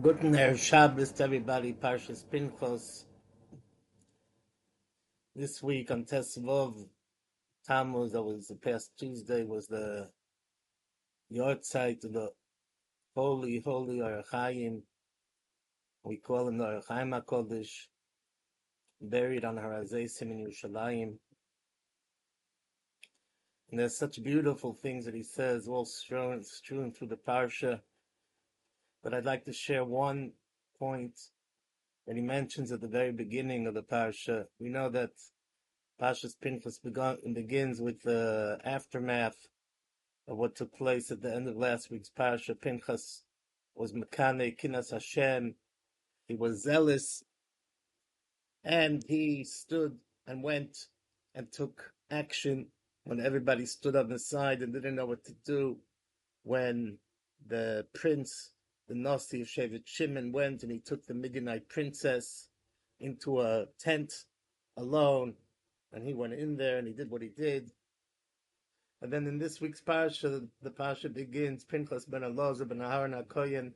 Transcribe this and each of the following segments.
Guten Erev Shabbos to everybody, Parshas Pinchos. This week on Tesvov Tammuz, that was the past Tuesday, was the Yortzeit of the Holy, Holy Ohr HaChaim. We call him the Ohr HaChaim HaKodesh, buried on Har HaZeisim in Yerushalayim. And there's such beautiful things that he says, all strewn, strewn through the Parsha. But I'd like to share one point that he mentions at the very beginning of the Parsha. We know that Parshas Pinchas begun, begins with the aftermath of what took place at the end of last week's Parsha. Pinchas was Mekane, Kinas Hashem. He was zealous and he stood and went and took action when everybody stood on the side and didn't know what to do. When the prince the Nasi of Shevet Shimon went and he took the Midianite princess into a tent alone, and he went in there and he did what he did. And then in this week's parsha, the parsha begins: Pinchas ben Elazar ben Aharon HaKoyen,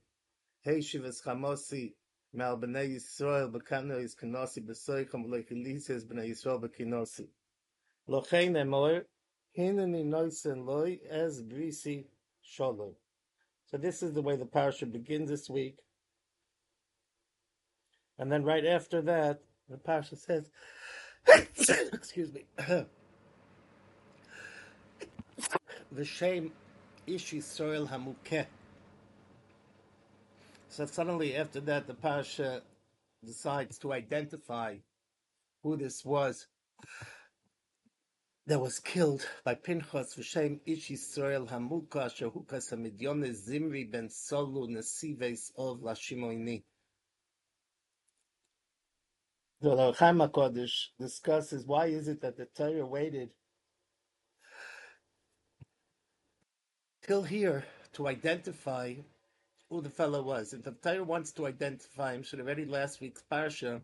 Hey Shivas Chamosi, Mal b'nei Yisrael b'kano is kanosi b'soicham v'loichilises b'nei Yisrael b'kinosi. Lochein emor, hineni noisen loy ez brisi shalom. So this is the way the parsha begins this week. And then right after that, the parsha says, excuse me, the shame ish Yisrael hamukeh. So suddenly after that, the parsha decides to identify who this was that was killed by Pinchas v'shem ish Yisrael hamuka shehukas hamidyon Zimri ben Solu nesives of Lashimoini. The Chaim HaKodesh discusses why is it that the Torah waited till here to identify who the fellow was. If the Torah wants to identify him, should have already last week's parsha,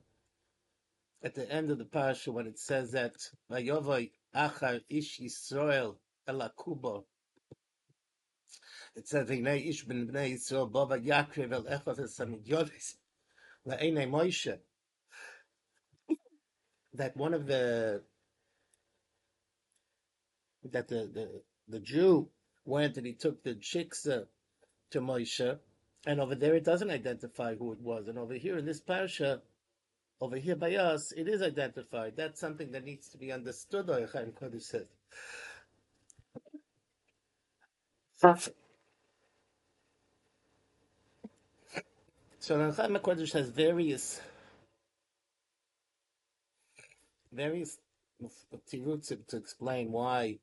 at the end of the parsha, when it says that Vayovai Achar Ish Yisrael Elakubo, it says Veinei Ish Ben Bnei Yisrael Bava Yakrev El Echot Esamidyonis La'enei Moshe. That one of the that the the the Jew went and he took the chiksa to Moshe, and over there it doesn't identify who it was, and over here in this parsha, over here by us, it is identified. That's something that needs to be understood. Kodesh said. So the Chaim Kodesh has various various tirutzim to explain why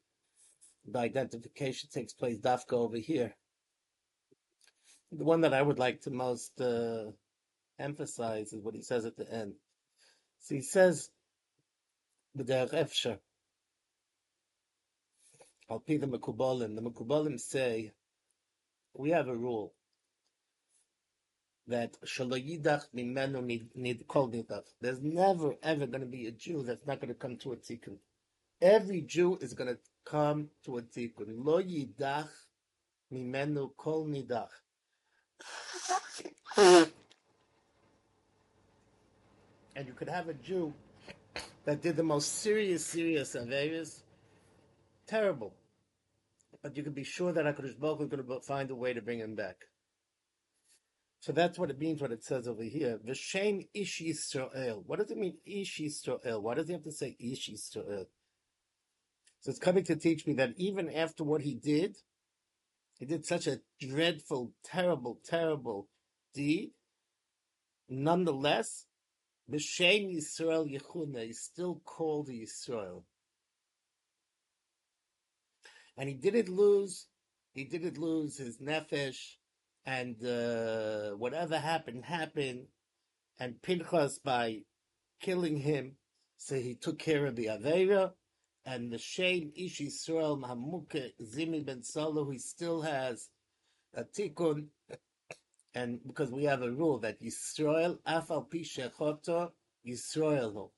the identification takes place dafka over here. The one that I would like to most uh, emphasize is what he says at the end. So he says, "B'derech efsher." Al pi the Mekubalim. The Mekubalim say we have a rule that shaloyidach mimenu need kol nidach. There's never ever going to be a Jew that's not going to come to a tikkun. Every Jew is going to come to a tikkun. Lo yidach mimenu kol nidach. And you could have a Jew that did the most serious, serious averas, terrible. But you could be sure that HaKadosh Baruch Hu is going to find a way to bring him back. So that's what it means, what it says over here. V'shem ish Yisrael. What does it mean, ish Yisrael? Why does he have to say ish Yisrael? So it's coming to teach me that even after what he did, he did such a dreadful, terrible, terrible deed. Nonetheless, B'Shem Yisrael Yechuna is still called Yisrael. And he didn't lose, he didn't lose his nefesh, and uh, whatever happened, happened. And Pinchas, by killing him, so he took care of the Aveira, and the Shem Ish Yisrael Mahamuke Zimi Ben Salo, he still has a tikkun, and because we have a rule that Yisrael Afal Pishechoto Yisrael.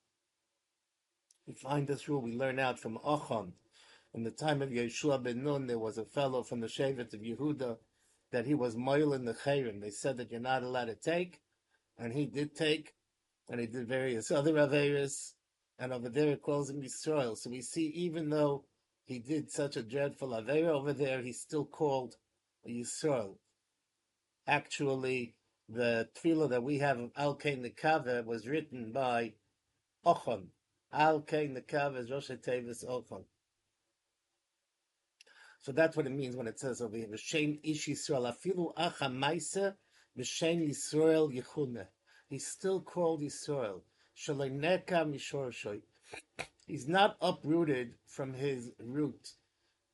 We find this rule we learn out from Ochon. In the time of Yeshua ben Nun, there was a fellow from the Shevet of Yehuda that he was moil in the chayrim. They said that you're not allowed to take, and he did take, and he did various other averis, and over there it calls him Yisrael. So we see even though he did such a dreadful Avera over there, he's still called Yisrael. Actually, the tefillah that we have of Al Kain Nekave was written by Ochon. Al Kain Nekave is Rosh Tevis Ochon. So that's what it means when it says over here, V'shem ish Yisrael, afilu acha maisa, v'shem Yisrael yichune. He's still called Yisrael. Shaleineka mishorshoi. He's not uprooted from his root.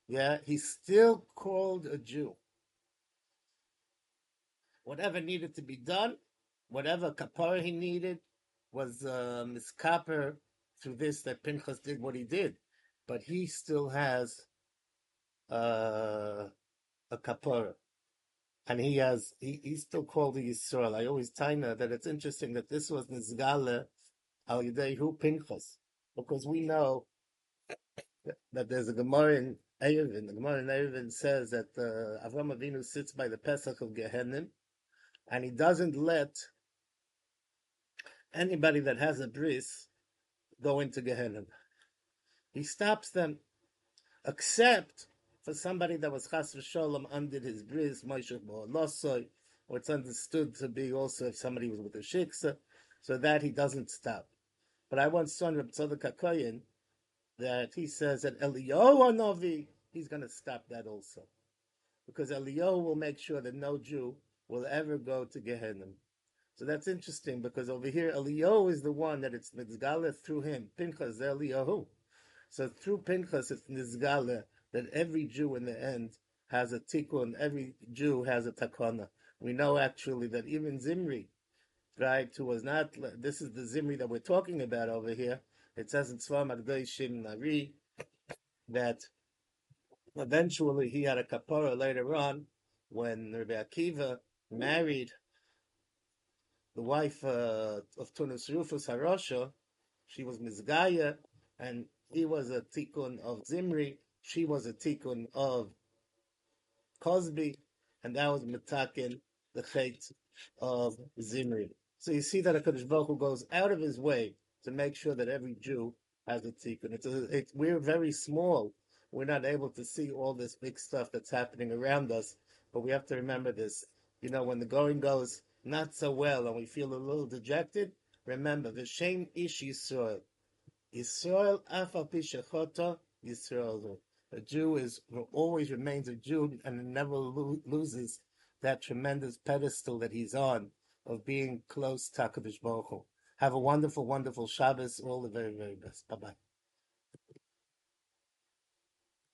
Yeah, he's still called a Jew. Whatever needed to be done, whatever kapara he needed, was uh, miskaper through this that Pinchas did what he did. But he still has uh, a kapara. And he has, he, he's still called the Yisrael. I always tell taina that it's interesting that this was Nizgale al Yedehu Pinchas. Because we know that there's a Gemara in Eruvin. The Gemara in Eruvin says that uh, Avram Avinu sits by the Pesach of Gehenim, and he doesn't let anybody that has a bris go into Gehenna. He stops them, except for somebody that was chas v'sholem under his bris, Moshe Losoi, or it's understood to be also if somebody was with a shiksa, so that he doesn't stop. But I once saw Reb Tzadok HaKoyen that he says that Eliyahu Novi, he's going to stop that also. Because Eliyahu will make sure that no Jew will ever go to Gehenna. So that's interesting because over here Eliyahu is the one that it's Nizgala through him. Pinchas Eliyahu. So through Pinchas it's Nizgala that every Jew in the end has a tikkun, every Jew has a takana. We know actually that even Zimri, right, who was not, this is the Zimri that we're talking about over here. It says in Tzvam Shim Nari that eventually he had a kapara later on when Rabbi Akiva married the wife uh, of Turnus Rufus Harosha. She was Mizgaya, and he was a tikkun of Zimri she was a tikkun of Cozbi, and that was mitakin the chait of Zimri. So you see that a Kaddish Baruch goes out of his way to make sure that every Jew has a tikkun. It's, a, it's we're very small. We're not able to see all this big stuff that's happening around us, but we have to remember this. You know, when the going goes not so well and we feel a little dejected, remember the shame ish Yisrael. Yisrael afal pishachota Yisrael. A Jew is always remains a Jew and never lo- loses that tremendous pedestal that he's on of being close to Hakadosh Baruch Hu. Have a wonderful, wonderful Shabbos. All the very, very best. Bye bye.